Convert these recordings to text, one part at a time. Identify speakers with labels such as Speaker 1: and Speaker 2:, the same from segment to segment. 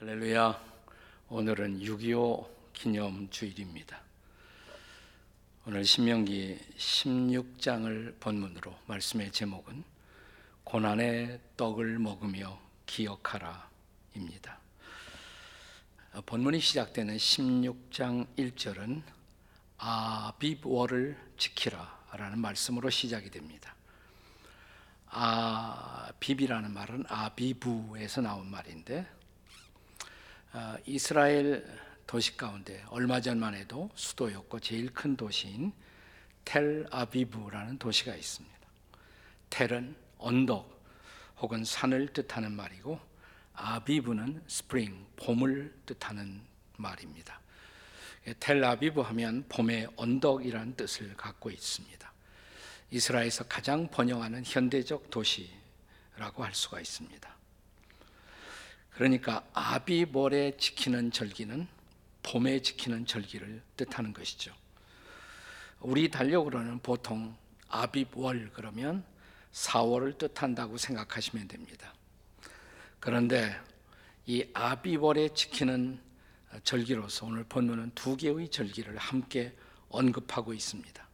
Speaker 1: 할렐루야. 오늘은 6.25 기념 주일입니다. 오늘 신명기 16장을 본문으로 말씀의 제목은 고난의 떡을 먹으며 기억하라입니다. 본문이 시작되는 16장 1절은 아비월을 지키라라는 말씀으로 시작이 됩니다. 아빕이라는 말은 아비브에서 나온 말인데 아, 이스라엘 도시 가운데 얼마 전만 해도 수도였고 제일 큰 도시인 텔 아비브라는 도시가 있습니다. 텔은 언덕 혹은 산을 뜻하는 말이고 아비브는 스프링 봄을 뜻하는 말입니다. 텔 아비브 하면 봄의 언덕이라는 뜻을 갖고 있습니다. 이스라엘에서 가장 번영하는 현대적 도시라고 할 수가 있습니다. 그러니까 아비월에 지키는 절기는 봄에 지키는 절기를 뜻하는 것이죠. 우리 달력으로는 보통 아비월 그러면 4월을 뜻한다고 생각하시면 됩니다. 그런데 이 아비월에 지키는 절기로서 오늘 본문은 두 개의 절기를 함께 언급하고 있습니다.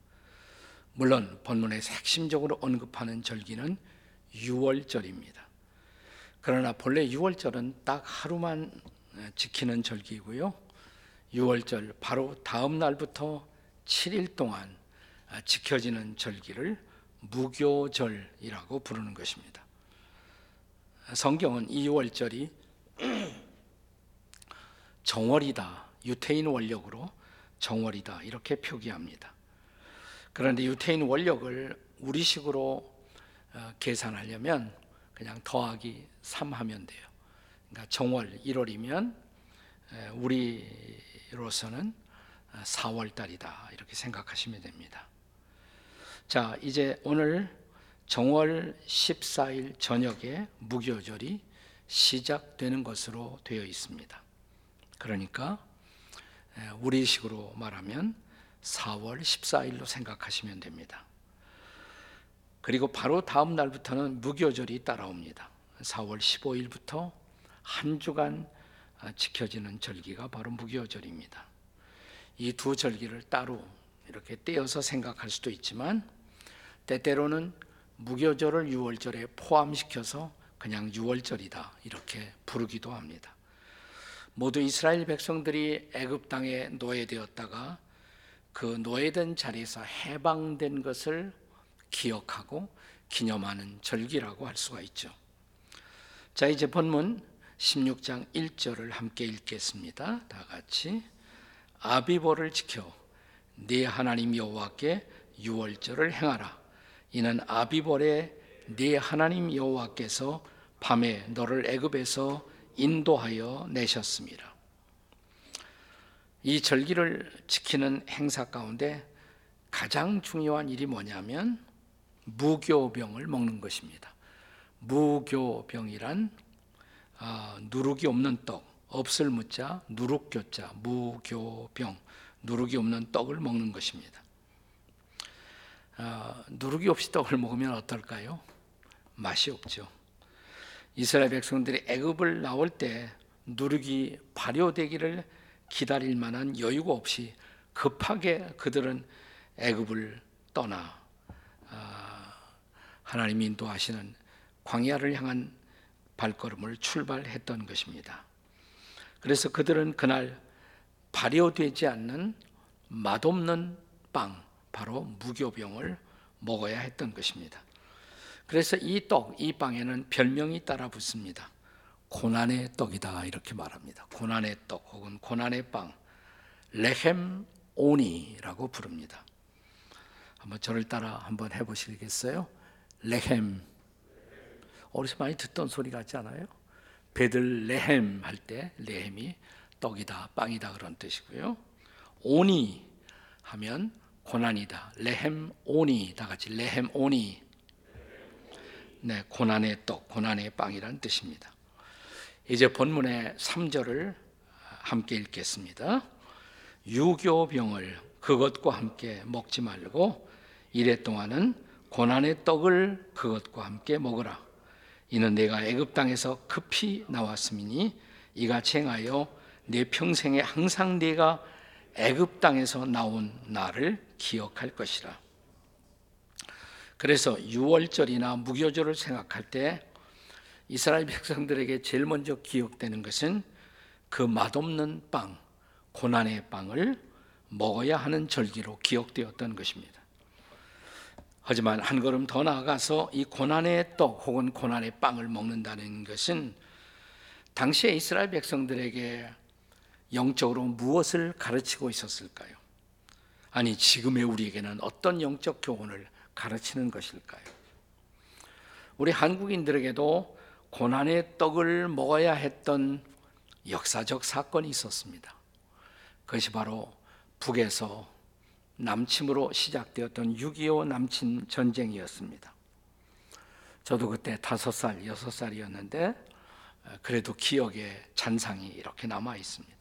Speaker 1: 물론 본문에서 핵심적으로 언급하는 절기는 6월절입니다. 그러나 본래 6월절은 딱 하루만 지키는 절기고요. 6월절 바로 다음 날부터 7일 동안 지켜지는 절기를 무교절이라고 부르는 것입니다. 성경은 이 6월절이 정월이다. 유태인 원력으로 정월이다. 이렇게 표기합니다. 그런데 유태인 원력을 우리식으로 어, 계산하려면 그냥 더하기 3 하면 돼요. 그러니까 정월 1월이면 우리로서는 4월 달이다. 이렇게 생각하시면 됩니다. 자, 이제 오늘 정월 14일 저녁에 무교절이 시작되는 것으로 되어 있습니다. 그러니까 우리식으로 말하면 4월 14일로 생각하시면 됩니다. 그리고 바로 다음 날부터는 무교절이 따라옵니다. 4월 15일부터 한 주간 아, 지켜지는 절기가 바로 무교절입니다. 이 두 절기를 따로 이렇게 떼어서 생각할 수도 있지만 때때로는 무교절을 6월절에 포함시켜서 그냥 6월절이다 이렇게 부르기도 합니다. 모두 이스라엘 백성들이 애굽 땅에 노예되었다가 그 노예된 자리에서 해방된 것을 기억하고 기념하는 절기라고 할 수가 있죠. 자, 이제 본문 16장 1절을 함께 읽겠습니다. 다 같이 아비보를 지켜 네 하나님 여호와께 유월절을 행하라. 이는 아비볼에 네 하나님 여호와께서 밤에 너를 애굽에서 인도하여 내셨습니다. 이 절기를 지키는 행사 가운데 가장 중요한 일이 뭐냐면 무교병을 먹는 것입니다. 무교병이란 아, 누룩이 없는 떡, 없을 무자, 누룩교자, 무교병, 누룩이 없는 떡을 먹는 것입니다. 아, 누룩이 없이 떡을 먹으면 어떨까요? 맛이 없죠. 이스라엘 백성들이 애굽을 나올 때 누룩이 발효되기를 기다릴 만한 여유가 없이 급하게 그들은 애굽을 떠나 하나님이 인도하시는 광야를 향한 발걸음을 출발했던 것입니다. 그래서 그들은 그날 발효되지 않는 맛없는 빵, 바로 무교병을 먹어야 했던 것입니다. 그래서 이 떡, 이 빵에는 별명이 따라 붙습니다. 고난의 떡이다 이렇게 말합니다. 고난의 떡 혹은 고난의 빵, 레헴 오니라고 부릅니다. 한번 저를 따라 한번 해보시겠어요? 레헴. 어디서 많이 듣던 소리 같지 않아요? 베들레헴 할 때 레헴이 떡이다, 빵이다 그런 뜻이고요. 오니 하면 고난이다. 레헴 오니 다 같이 레헴 오니. 네, 고난의 떡, 고난의 빵이라는 뜻입니다. 이제 본문의 3절을 함께 읽겠습니다. 유교병을 그것과 함께 먹지 말고 이래 동안은 고난의 떡을 그것과 함께 먹으라. 이는 내가 애굽 땅에서 급히 나왔음이니 이같이 행하여 내 평생에 항상 네가 애굽 땅에서 나온 나를 기억할 것이라. 그래서 유월절이나 무교절을 생각할 때 이스라엘 백성들에게 제일 먼저 기억되는 것은 그 맛없는 빵, 고난의 빵을 먹어야 하는 절기로 기억되었던 것입니다. 하지만 한 걸음 더 나아가서 이 고난의 떡 혹은 고난의 빵을 먹는다는 것은 당시에 이스라엘 백성들에게 영적으로 무엇을 가르치고 있었을까요? 아니, 지금의 우리에게는 어떤 영적 교훈을 가르치는 것일까요? 우리 한국인들에게도 고난의 떡을 먹어야 했던 역사적 사건이 있었습니다. 그것이 바로 북에서 남침으로 시작되었던 6.25 남침 전쟁이었습니다. 저도 그때 다섯 살, 여섯 살이었는데 그래도 기억에 잔상이 이렇게 남아 있습니다.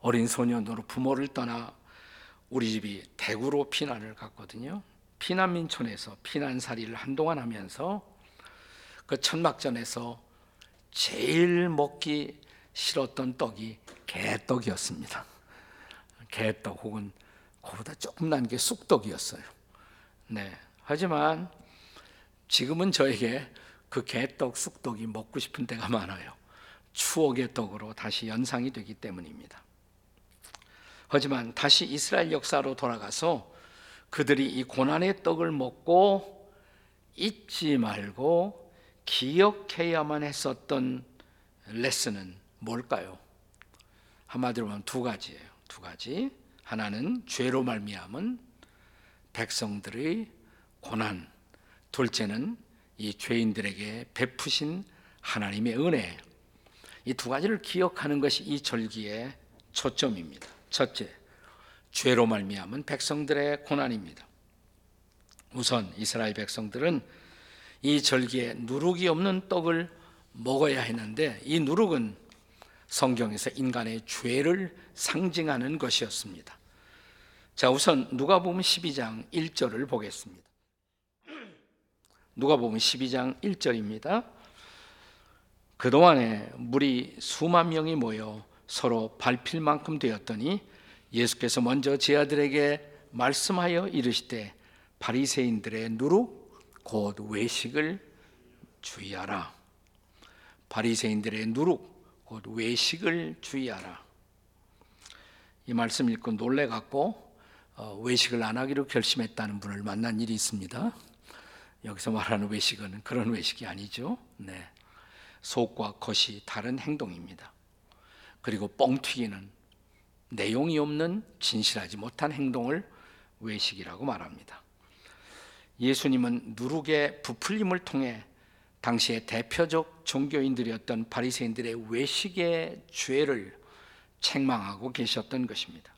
Speaker 1: 어린 소년으로 부모를 떠나 우리 집이 대구로 피난을 갔거든요. 피난민촌에서 피난살이를 한동안 하면서 그 천막전에서 제일 먹기 싫었던 떡이 개떡이었습니다. 개떡 혹은 그보다 조금 난 게 쑥떡이었어요. 네. 하지만 지금은 저에게 그 개떡, 쑥떡이 먹고 싶은 때가 많아요. 추억의 떡으로 다시 연상이 되기 때문입니다. 하지만 다시 이스라엘 역사로 돌아가서 그들이 이 고난의 떡을 먹고 잊지 말고 기억해야만 했었던 레슨은 뭘까요? 한마디로 하면 두 가지예요. 두 가지. 하나는 죄로 말미암은 백성들의 고난, 둘째는 이 죄인들에게 베푸신 하나님의 은혜. 이 두 가지를 기억하는 것이 이 절기의 초점입니다. 첫째, 죄로 말미암은 백성들의 고난입니다. 우선 이스라엘 백성들은 이 절기에 누룩이 없는 떡을 먹어야 했는데 이 누룩은 성경에서 인간의 죄를 상징하는 것이었습니다. 자, 우선 누가복음 12장 1절을 보겠습니다. 누가복음 12장 1절입니다. 그동안에 물이 수만 명이 모여 서로 밟힐 만큼 되었더니 예수께서 먼저 제 아들에게 말씀하여 이르시되 바리새인들의 누룩 곧 외식을 주의하라. 바리새인들의 누룩 곧 외식을 주의하라. 이 말씀 읽고 놀래 갖고 어, 외식을 안 하기로 결심했다는 분을 만난 일이 있습니다. 여기서 말하는 외식은 그런 외식이 아니죠. 네. 속과 겉이 다른 행동입니다. 그리고 뻥튀기는 내용이 없는 진실하지 못한 행동을 외식이라고 말합니다. 예수님은 누룩의 부풀림을 통해 당시의 대표적 종교인들이었던 바리새인들의 외식의 죄를 책망하고 계셨던 것입니다.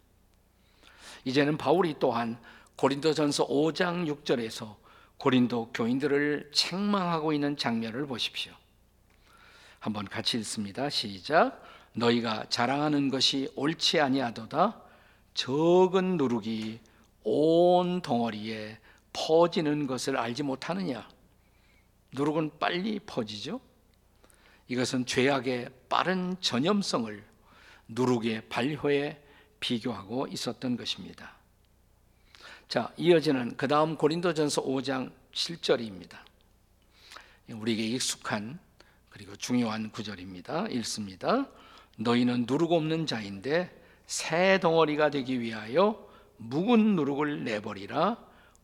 Speaker 1: 이제는 바울이 또한 고린도전서 5장 6절에서 고린도 교인들을 책망하고 있는 장면을 보십시오. 한번 같이 읽습니다. 시작. 너희가 자랑하는 것이 옳지 아니하도다. 적은 누룩이 온 덩어리에 퍼지는 것을 알지 못하느냐? 누룩은 빨리 퍼지죠. 이것은 죄악의 빠른 전염성을 누룩의 발효에 비교하고 있었던 것입니다. 자, 이어지는 그 다음 고린도전서 5장 7절입니다. 우리에게 익숙한 그리고 중요한 구절입니다. 읽습니다. 너희는 누룩 없는 자인데 새 덩어리가 되기 위하여 묵은 누룩을 내버리라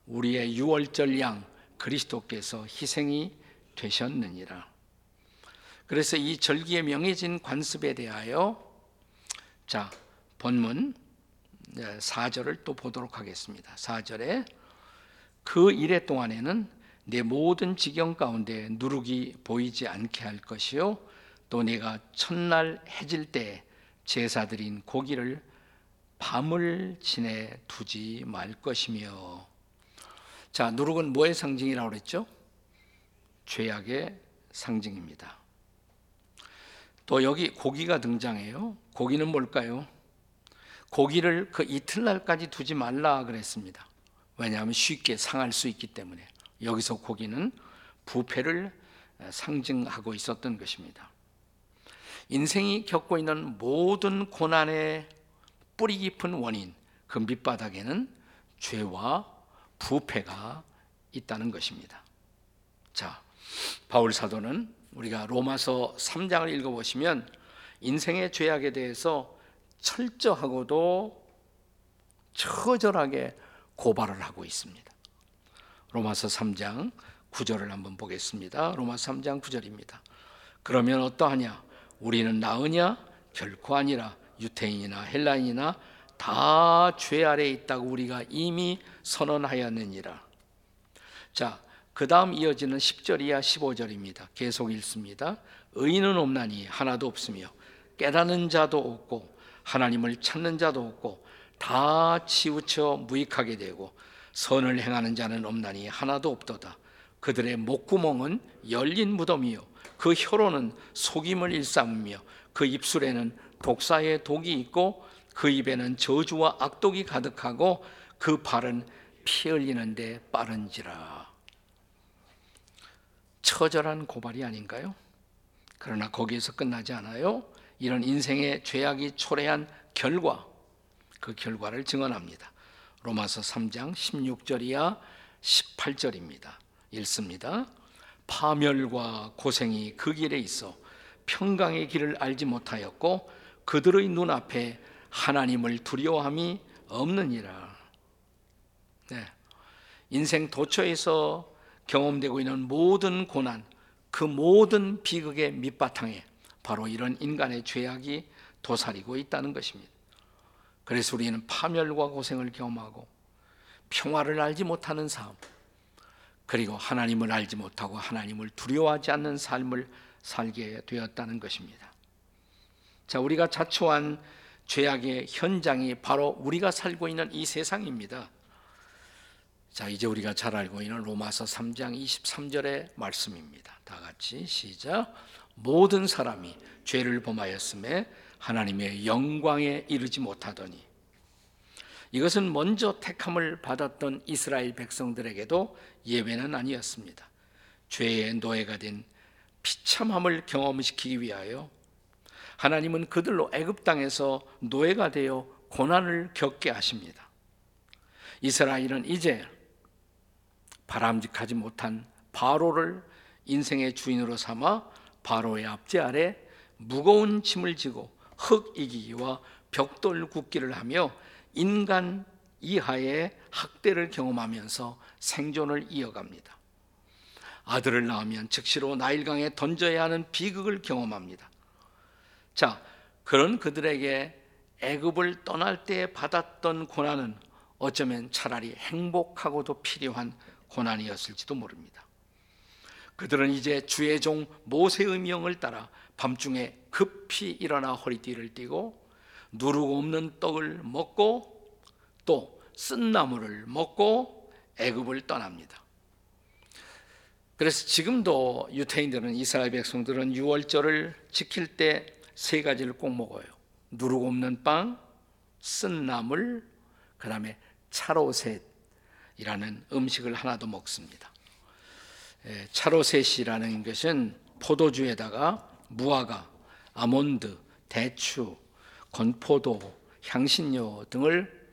Speaker 1: 우리의 유월절 양 그리스도께서 희생이 되셨느니라. 그래서 이 절기에 명해진 관습에 대하여 자 본문 4절을 또 보도록 하겠습니다. 4절에 그 이래 동안에는 내 모든 지경 가운데 누룩이 보이지 않게 할 것이요 또 내가 첫날 해질 때 제사드린 고기를 밤을 지내 두지 말 것이며 자 누룩은 뭐의 상징이라고 그랬죠? 죄악의 상징입니다. 또 여기 고기가 등장해요. 고기는 뭘까요? 고기를 그 이틀날까지 두지 말라 그랬습니다. 왜냐하면 쉽게 상할 수 있기 때문에 여기서 고기는 부패를 상징하고 있었던 것입니다. 인생이 겪고 있는 모든 고난의 뿌리 깊은 원인, 그 밑바닥에는 죄와 부패가 있다는 것입니다. 자, 바울 사도는 우리가 로마서 3장을 읽어보시면 인생의 죄악에 대해서 철저하고도 처절하게 고발을 하고 있습니다. 로마서 3장 9절을 한번 보겠습니다. 로마서 3장 9절입니다. 그러면 어떠하냐? 우리는 나으냐? 결코 아니라 유태인이나 헬라인이나 다 죄 아래에 있다고 우리가 이미 선언하였느니라. 자, 그 다음 이어지는 10절 이하 15절입니다. 계속 읽습니다. 의인은 없나니 하나도 없으며 깨닫는 자도 없고 하나님을 찾는 자도 없고 다 치우쳐 무익하게 되고 선을 행하는 자는 없나니 하나도 없도다. 그들의 목구멍은 열린 무덤이요 그 혀로는 속임을 일삼으며 그 입술에는 독사의 독이 있고 그 입에는 저주와 악독이 가득하고 그 발은 피 흘리는데 빠른지라. 처절한 고발이 아닌가요? 그러나 거기에서 끝나지 않아요. 이런 인생의 죄악이 초래한 결과, 그 결과를 증언합니다. 로마서 3장 16절 이하 18절입니다. 읽습니다. 파멸과 고생이 그 길에 있어 평강의 길을 알지 못하였고 그들의 눈앞에 하나님을 두려워함이 없느니라. 네. 인생 도처에서 경험되고 있는 모든 고난, 그 모든 비극의 밑바탕에 바로 이런 인간의 죄악이 도사리고 있다는 것입니다. 그래서 우리는 파멸과 고생을 경험하고 평화를 알지 못하는 삶, 그리고 하나님을 알지 못하고 하나님을 두려워하지 않는 삶을 살게 되었다는 것입니다. 자, 우리가 자초한 죄악의 현장이 바로 우리가 살고 있는 이 세상입니다. 자, 이제 우리가 잘 알고 있는 로마서 3장 23절의 말씀입니다. 다 같이 시작. 모든 사람이 죄를 범하였음에 하나님의 영광에 이르지 못하더니 이것은 먼저 택함을 받았던 이스라엘 백성들에게도 예외는 아니었습니다. 죄의 노예가 된 비참함을 경험시키기 위하여 하나님은 그들로 애굽 땅에서 노예가 되어 고난을 겪게 하십니다. 이스라엘은 이제 바람직하지 못한 바로를 인생의 주인으로 삼아 바로의 압제 아래 무거운 짐을 지고 흙 이기기와 벽돌 굽기를 하며 인간 이하의 학대를 경험하면서 생존을 이어갑니다. 아들을 낳으면 즉시로 나일강에 던져야 하는 비극을 경험합니다. 자, 그런 그들에게 애굽을 떠날 때 받았던 고난은 어쩌면 차라리 행복하고도 필요한 고난이었을지도 모릅니다. 그들은 이제 주의 종 모세의 명을 따라 밤중에 급히 일어나 허리띠를 띠고 누르고 없는 떡을 먹고 또 쓴 나무를 먹고 애굽을 떠납니다. 그래서 지금도 유태인들은 이스라엘 백성들은 유월절을 지킬 때 세 가지를 꼭 먹어요. 누르고 없는 빵, 쓴 나물, 그다음에 차로셋이라는 음식을 하나 더 먹습니다. 예, 차로셋이라는 것은 포도주에다가 무화과, 아몬드, 대추, 건포도, 향신료 등을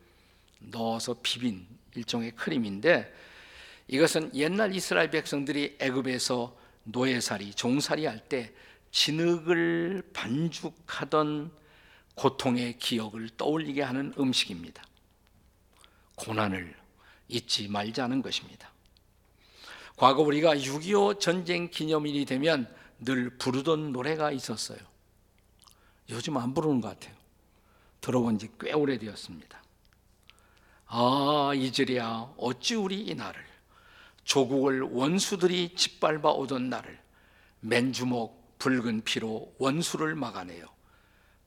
Speaker 1: 넣어서 비빈 일종의 크림인데 이것은 옛날 이스라엘 백성들이 애굽에서 노예살이, 종살이 할 때 진흙을 반죽하던 고통의 기억을 떠올리게 하는 음식입니다. 고난을 잊지 말자는 것입니다. 과거 우리가 6.25 전쟁 기념일이 되면 늘 부르던 노래가 있었어요. 요즘 안 부르는 것 같아요. 들어본 지 꽤 오래되었습니다. 아, 이즈리야, 어찌 우리 이 날을, 조국을 원수들이 짓밟아 오던 날을, 맨주먹 붉은 피로 원수를 막아내요.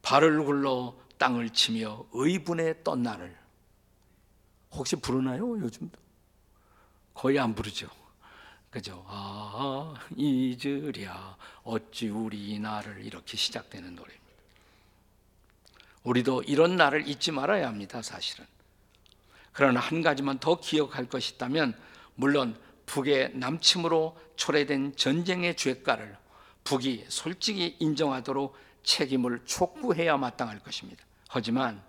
Speaker 1: 발을 굴러 땅을 치며 의분에 떤 날을. 혹시 부르나요, 요즘도? 거의 안 부르죠. 그죠? 아, 잊으랴, 어찌 우리 나를 이렇게 시작되는 노래입니다. 우리도 이런 날을 잊지 말아야 합니다, 사실은. 그러나 한 가지만 더 기억할 것이 있다면, 물론 북의 남침으로 초래된 전쟁의 죄가를 북이 솔직히 인정하도록 책임을 촉구해야 마땅할 것입니다. 하지만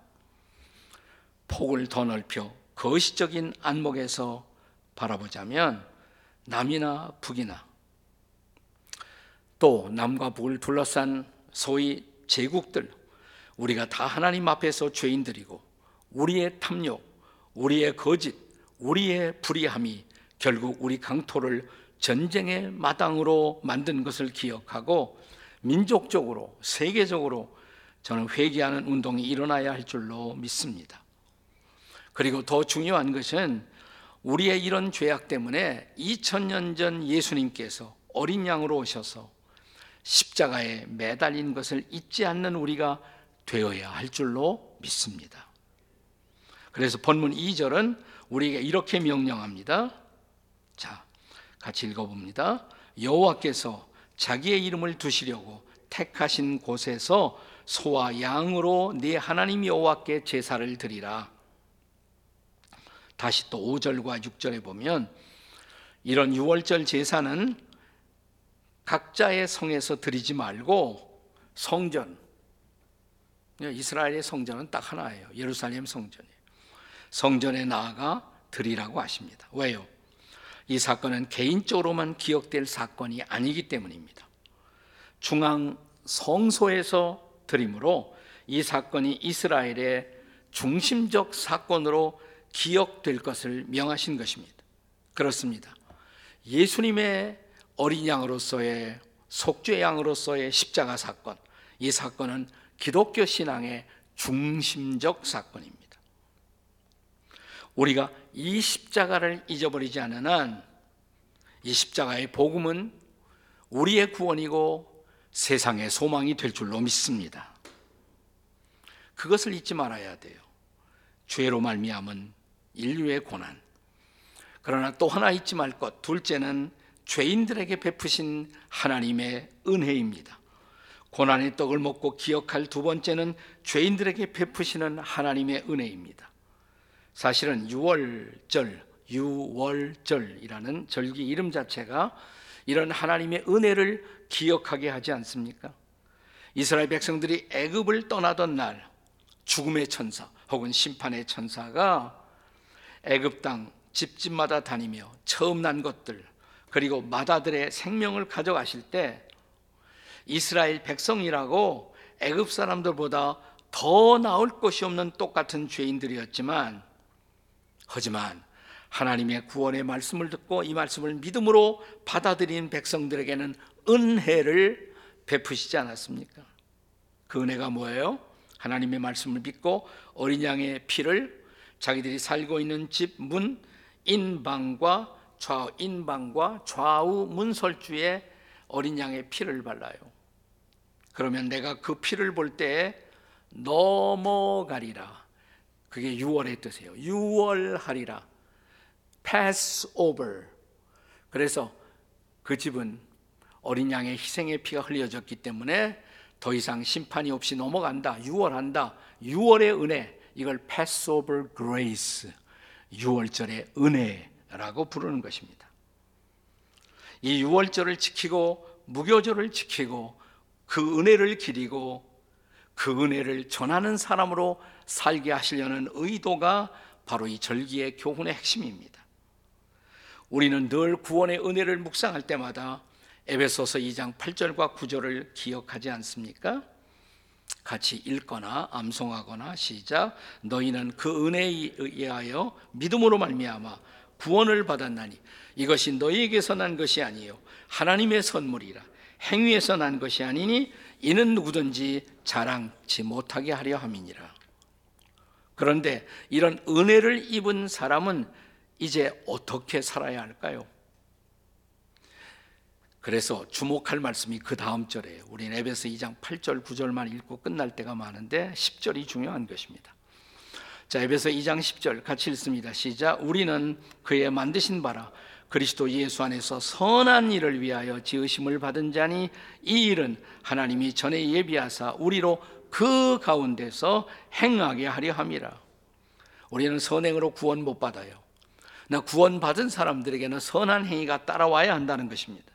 Speaker 1: 폭을 더 넓혀 거시적인 안목에서 바라보자면 남이나 북이나 또 남과 북을 둘러싼 소위 제국들 우리가 다 하나님 앞에서 죄인들이고 우리의 탐욕, 우리의 거짓, 우리의 불의함이 결국 우리 강토를 전쟁의 마당으로 만든 것을 기억하고 민족적으로 세계적으로 저는 회개하는 운동이 일어나야 할 줄로 믿습니다. 그리고 더 중요한 것은 우리의 이런 죄악 때문에 2000년 전 예수님께서 어린 양으로 오셔서 십자가에 매달린 것을 잊지 않는 우리가 되어야 할 줄로 믿습니다. 그래서 본문 2절은 우리에게 이렇게 명령합니다. 자, 같이 읽어 봅니다. 여호와께서 자기의 이름을 두시려고 택하신 곳에서 소와 양으로 네 하나님 여호와께 제사를 드리라. 다시 또 5절과 6절에 보면 이런 유월절 제사는 각자의 성에서 드리지 말고 성전 이스라엘의 성전은 딱 하나예요. 예루살렘 성전이에요. 성전에 나아가 드리라고 하십니다. 왜요? 이 사건은 개인적으로만 기억될 사건이 아니기 때문입니다. 중앙 성소에서 드림으로 이 사건이 이스라엘의 중심적 사건으로 기억될 것을 명하신 것입니다. 그렇습니다. 예수님의 어린 양으로서의 속죄 양으로서의 십자가 사건, 이 사건은 기독교 신앙의 중심적 사건입니다. 우리가 이 십자가를 잊어버리지 않는 한 이 십자가의 복음은 우리의 구원이고 세상의 소망이 될 줄로 믿습니다. 그것을 잊지 말아야 돼요. 죄로 말미암은 인류의 고난. 그러나 또 하나 잊지 말 것. 둘째는 죄인들에게 베푸신 하나님의 은혜입니다. 고난의 떡을 먹고 기억할 두 번째는 죄인들에게 베푸시는 하나님의 은혜입니다. 사실은 유월절, 유월절이라는 절기 이름 자체가 이런 하나님의 은혜를 기억하게 하지 않습니까? 이스라엘 백성들이 애굽을 떠나던 날 죽음의 천사 혹은 심판의 천사가 애굽 땅 집집마다 다니며 처음 난 것들 그리고 마다들의 생명을 가져가실 때 이스라엘 백성이라고 애굽 사람들보다 더 나을 것이 없는 똑같은 죄인들이었지만 하지만 하나님의 구원의 말씀을 듣고 이 말씀을 믿음으로 받아들인 백성들에게는 은혜를 베푸시지 않았습니까? 그 은혜가 뭐예요? 하나님의 말씀을 믿고 어린 양의 피를 자기들이 살고 있는 집 문 인방과 좌우 인방과 좌우 문설주에 어린 양의 피를 발라요. 그러면 내가 그 피를 볼때 넘어가리라. 그게 6월의 뜻이에요. 6월하리라. pass over. 그래서 그 집은 어린 양의 희생의 피가 흘려졌기 때문에 더 이상 심판이 없이 넘어간다. 6월한다. 6월의 은혜. 이걸 Passover Grace. 6월절의 은혜라고 부르는 것입니다. 이 6월절을 지키고 무교절을 지키고 그 은혜를 기리고 그 은혜를 전하는 사람으로 살게 하시려는 의도가 바로 이 절기의 교훈의 핵심입니다. 우리는 늘 구원의 은혜를 묵상할 때마다 에베소서 2장 8절과 9절을 기억하지 않습니까? 같이 읽거나 암송하거나 시작 너희는 그 은혜에 의하여 믿음으로 말미암아 구원을 받았나니 이것이 너희에게서 난 것이 아니요 하나님의 선물이라 행위에서 난 것이 아니니 이는 누구든지 자랑치 못하게 하려 함이니라 그런데 이런 은혜를 입은 사람은 이제 어떻게 살아야 할까요? 그래서 주목할 말씀이 그 다음 절에 우리는 에베소 2장 8절 9절만 읽고 끝날 때가 많은데 10절이 중요한 것입니다. 자, 에베소 2장 10절 같이 읽습니다. 시작. 우리는 그의 만드신 바라 그리스도 예수 안에서 선한 일을 위하여 지으심을 받은 자니 이 일은 하나님이 전에 예비하사 우리로 그 가운데서 행하게 하려 함이라. 우리는 선행으로 구원 못 받아요. 나 구원 받은 사람들에게는 선한 행위가 따라와야 한다는 것입니다.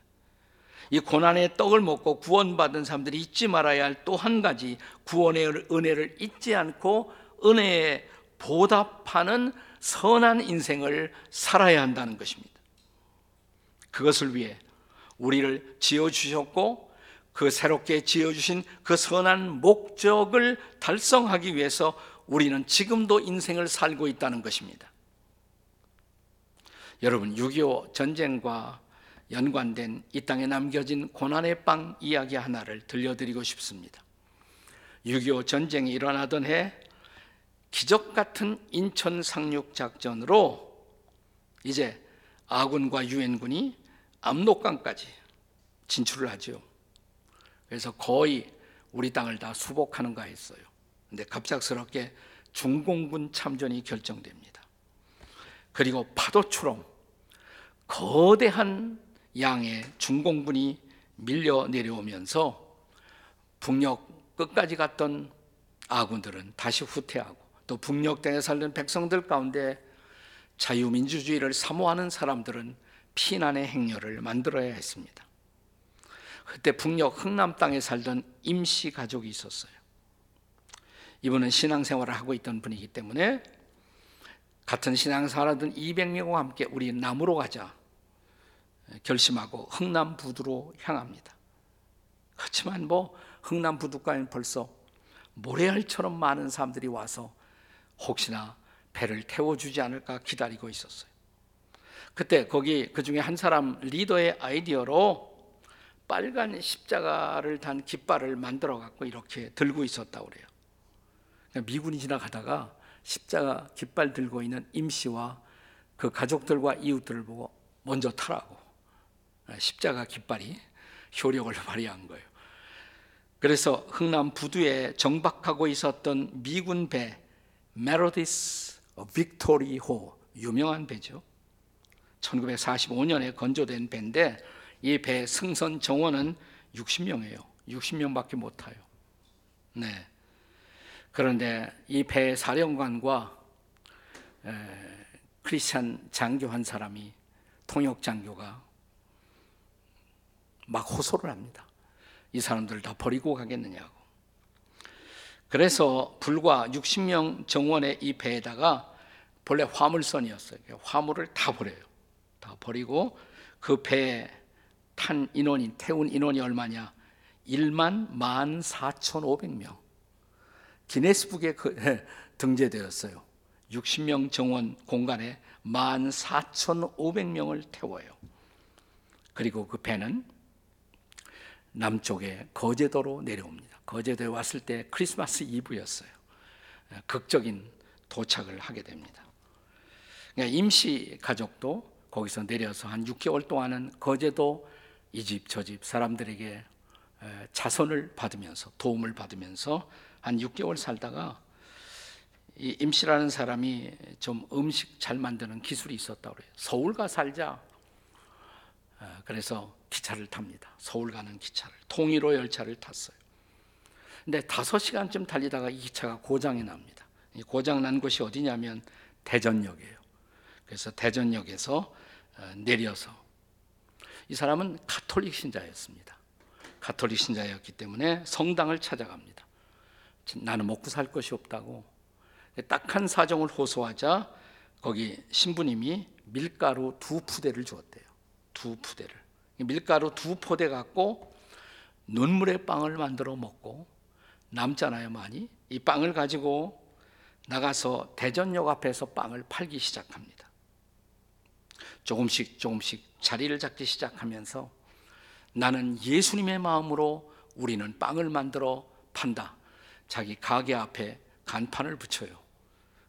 Speaker 1: 이 고난의 떡을 먹고 구원받은 사람들이 잊지 말아야 할 또 한 가지 구원의 은혜를 잊지 않고 은혜에 보답하는 선한 인생을 살아야 한다는 것입니다. 그것을 위해 우리를 지어 주셨고 그 새롭게 지어 주신 그 선한 목적을 달성하기 위해서 우리는 지금도 인생을 살고 있다는 것입니다. 여러분 6.25 전쟁과 연관된 이 땅에 남겨진 고난의 빵 이야기 하나를 들려드리고 싶습니다. 6.25 전쟁이 일어나던 해 기적 같은 인천 상륙 작전으로 이제 아군과 유엔군이 압록강까지 진출을 하죠. 그래서 거의 우리 땅을 다 수복하는가 했어요. 근데 갑작스럽게 중공군 참전이 결정됩니다. 그리고 파도처럼 거대한 양의 중공군이 밀려 내려오면서 북녘 끝까지 갔던 아군들은 다시 후퇴하고 또 북녘 땅에 살던 백성들 가운데 자유민주주의를 사모하는 사람들은 피난의 행렬을 만들어야 했습니다. 그때 북녘 흥남 땅에 살던 임씨 가족이 있었어요. 이분은 신앙생활을 하고 있던 분이기 때문에 같은 신앙생활하던 200명과 함께 우리 남으로 가자 결심하고 흥남 부두로 향합니다. 그렇지만 뭐 흥남 부두까지는 벌써 모래알처럼 많은 사람들이 와서 혹시나 배를 태워주지 않을까 기다리고 있었어요. 그때 거기 그 중에 한 사람 리더의 아이디어로 빨간 십자가를 단 깃발을 만들어 갖고 이렇게 들고 있었다 그래요. 그러니까 미군이 지나가다가 십자가 깃발 들고 있는 임 씨와 그 가족들과 이웃들을 보고 먼저 타라고 십자가 깃발이 효력을 발휘한 거예요. 그래서 흥남 부두에 정박하고 있었던 미군 배 메로디스 빅토리호 유명한 배죠. 1945년에 건조된 배인데 이 배 승선 정원은 60명이에요. 60명밖에 못 타요. 네. 그런데 이 배 사령관과 크리스찬 장교 한 사람이 통역 장교가 막 호소를 합니다. 이 사람들을 다 버리고 가겠느냐고. 그래서 불과 60명 정원의 이 배에다가 본래 화물선이었어요. 화물을 다 버려요. 다 버리고 그 배에 탄 인원이 태운 인원이 얼마냐? 1만 14,500명. 기네스북에 그, 등재되었어요. 60명 정원 공간에 14,500명을 태워요. 그리고 그 배는 남쪽에 거제도로 내려옵니다. 거제도에 왔을 때 크리스마스 이브였어요. 극적인 도착을 하게 됩니다. 그러니까 임시 가족도 거기서 내려서 한 6개월 동안은 거제도 이 집 저 집 사람들에게 자선을 받으면서 도움을 받으면서 한 6개월 살다가 이 임씨라는 사람이 좀 음식 잘 만드는 기술이 있었다고 그래요. 서울 가 살자. 그래서 기차를 탑니다. 서울 가는 기차를 통일호 열차를 탔어요. 근데 다섯 시간쯤 달리다가 이 기차가 고장이 납니다. 고장 난 곳이 어디냐면 대전역이에요. 그래서 대전역에서 어, 내려서 이 사람은 가톨릭 신자였습니다. 가톨릭 신자였기 때문에 성당을 찾아갑니다. 나는 먹고 살 것이 없다고 딱한 사정을 호소하자 거기 신부님이 밀가루 두 푸대를 주었대요. 두 푸대를. 밀가루 두 포대 갖고 눈물의 빵을 만들어 먹고 남잖아요 많이. 이 빵을 가지고 나가서 대전역 앞에서 빵을 팔기 시작합니다. 조금씩 조금씩 자리를 잡기 시작하면서 나는 예수님의 마음으로 우리는 빵을 만들어 판다. 자기 가게 앞에 간판을 붙여요.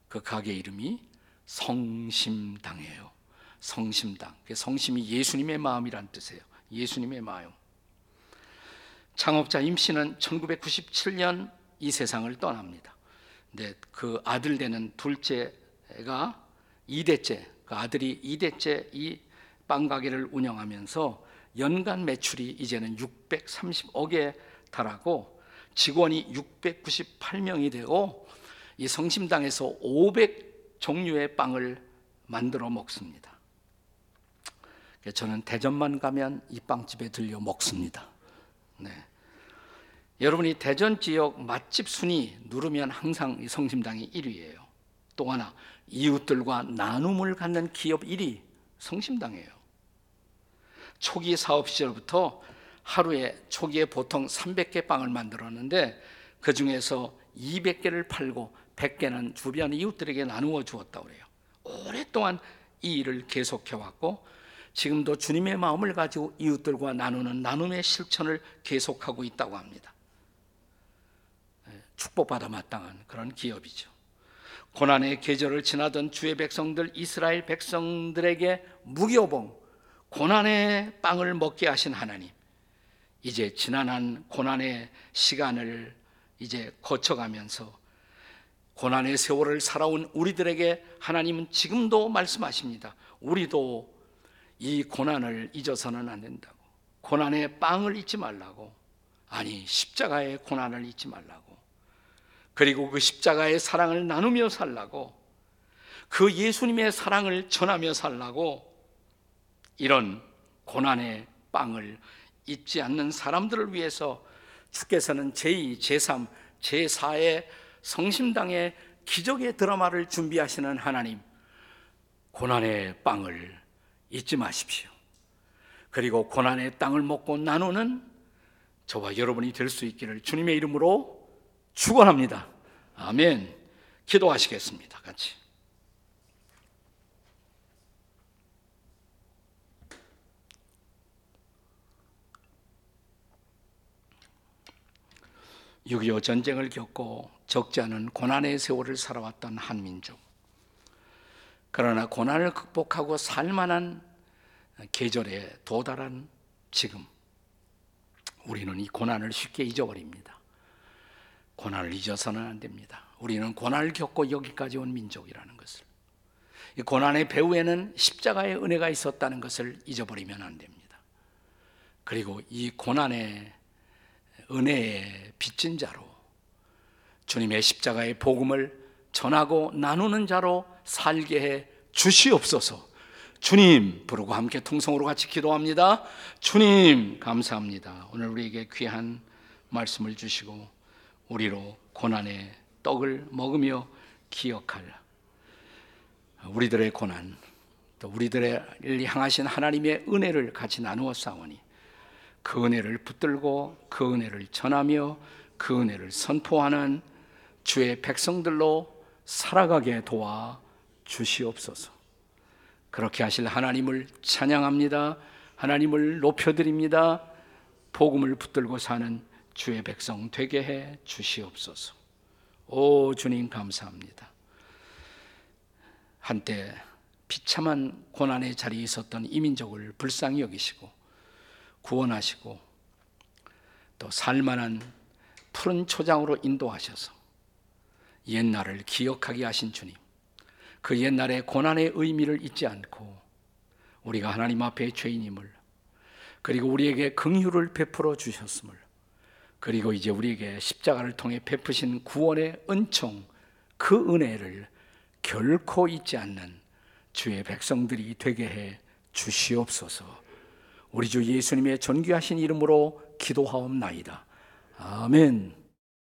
Speaker 1: 그 가게 이름이 성심당이에요. 성심당. 그 성심이 예수님의 마음이란 뜻이에요. 예수님의 마음. 창업자 임 씨는 1997년 이 세상을 떠납니다. 근데 그 아들 되는 둘째가 2대째, 그 아들이 2대째 이 빵가게를 운영하면서 연간 매출이 이제는 630억에 달하고 직원이 698명이 되고 이 성심당에서 500 종류의 빵을 만들어 먹습니다. 저는 대전만 가면 이 빵집에 들려 먹습니다. 네. 여러분이 대전 지역 맛집 순위 누르면 항상 이 성심당이 1위예요. 또 하나 이웃들과 나눔을 갖는 기업 1위 성심당이에요. 초기 사업 시절부터 하루에 초기에 보통 300개 빵을 만들었는데 그 중에서 200개를 팔고 100개는 주변 이웃들에게 나누어 주었다고 그래요. 오랫동안 이 일을 계속해 왔고 지금도 주님의 마음을 가지고 이웃들과 나누는 나눔의 실천을 계속하고 있다고 합니다. 예, 축복받아 마땅한 그런 기업이죠. 고난의 계절을 지나던 주의 백성들 이스라엘 백성들에게 무교봉 고난의 빵을 먹게 하신 하나님 이제 지난한 고난의 시간을 이제 거쳐가면서 고난의 세월을 살아온 우리들에게 하나님은 지금도 말씀하십니다. 우리도 이 고난을 잊어서는 안 된다고. 고난의 빵을 잊지 말라고. 아니, 십자가의 고난을 잊지 말라고. 그리고 그 십자가의 사랑을 나누며 살라고. 그 예수님의 사랑을 전하며 살라고. 이런 고난의 빵을 잊지 않는 사람들을 위해서 주께서는 제2, 제3, 제4의 성심당의 기적의 드라마를 준비하시는 하나님, 고난의 빵을 잊지 마십시오. 그리고 고난의 땅을 먹고 나누는 저와 여러분이 될 수 있기를 주님의 이름으로 축원합니다. 아멘. 기도하시겠습니다. 같이. (6.25) 전쟁을 겪고 적지 않은 고난의 세월을 살아왔던 한민족. 그러나 고난을 극복하고 살만한 계절에 도달한 지금 우리는 이 고난을 쉽게 잊어버립니다. 고난을 잊어서는 안 됩니다. 우리는 고난을 겪고 여기까지 온 민족이라는 것을. 이 고난의 배후에는 십자가의 은혜가 있었다는 것을 잊어버리면 안 됩니다. 그리고 이 고난의 은혜의 빚진 자로 주님의 십자가의 복음을 전하고 나누는 자로 살게 해 주시옵소서. 주님 부르고 함께 통성으로 같이 기도합니다. 주님 감사합니다. 오늘 우리에게 귀한 말씀을 주시고 우리로 고난의 떡을 먹으며 기억할 우리들의 고난 또 우리들을 향하신 하나님의 은혜를 같이 나누어 싸우니 그 은혜를 붙들고 그 은혜를 전하며 그 은혜를 선포하는 주의 백성들로 살아가게 도와 주시옵소서. 그렇게 하실 하나님을 찬양합니다. 하나님을 높여드립니다. 복음을 붙들고 사는 주의 백성 되게 해 주시옵소서. 오 주님 감사합니다. 한때 비참한 고난의 자리에 있었던 이민족을 불쌍히 여기시고 구원하시고 또 살만한 푸른 초장으로 인도하셔서 옛날을 기억하게 하신 주님. 그 옛날의 고난의 의미를 잊지 않고 우리가 하나님 앞에 죄인임을 그리고 우리에게 긍휼을 베풀어 주셨음을 그리고 이제 우리에게 십자가를 통해 베푸신 구원의 은총 그 은혜를 결코 잊지 않는 주의 백성들이 되게 해 주시옵소서. 우리 주 예수님의 존귀하신 이름으로 기도하옵나이다. 아멘.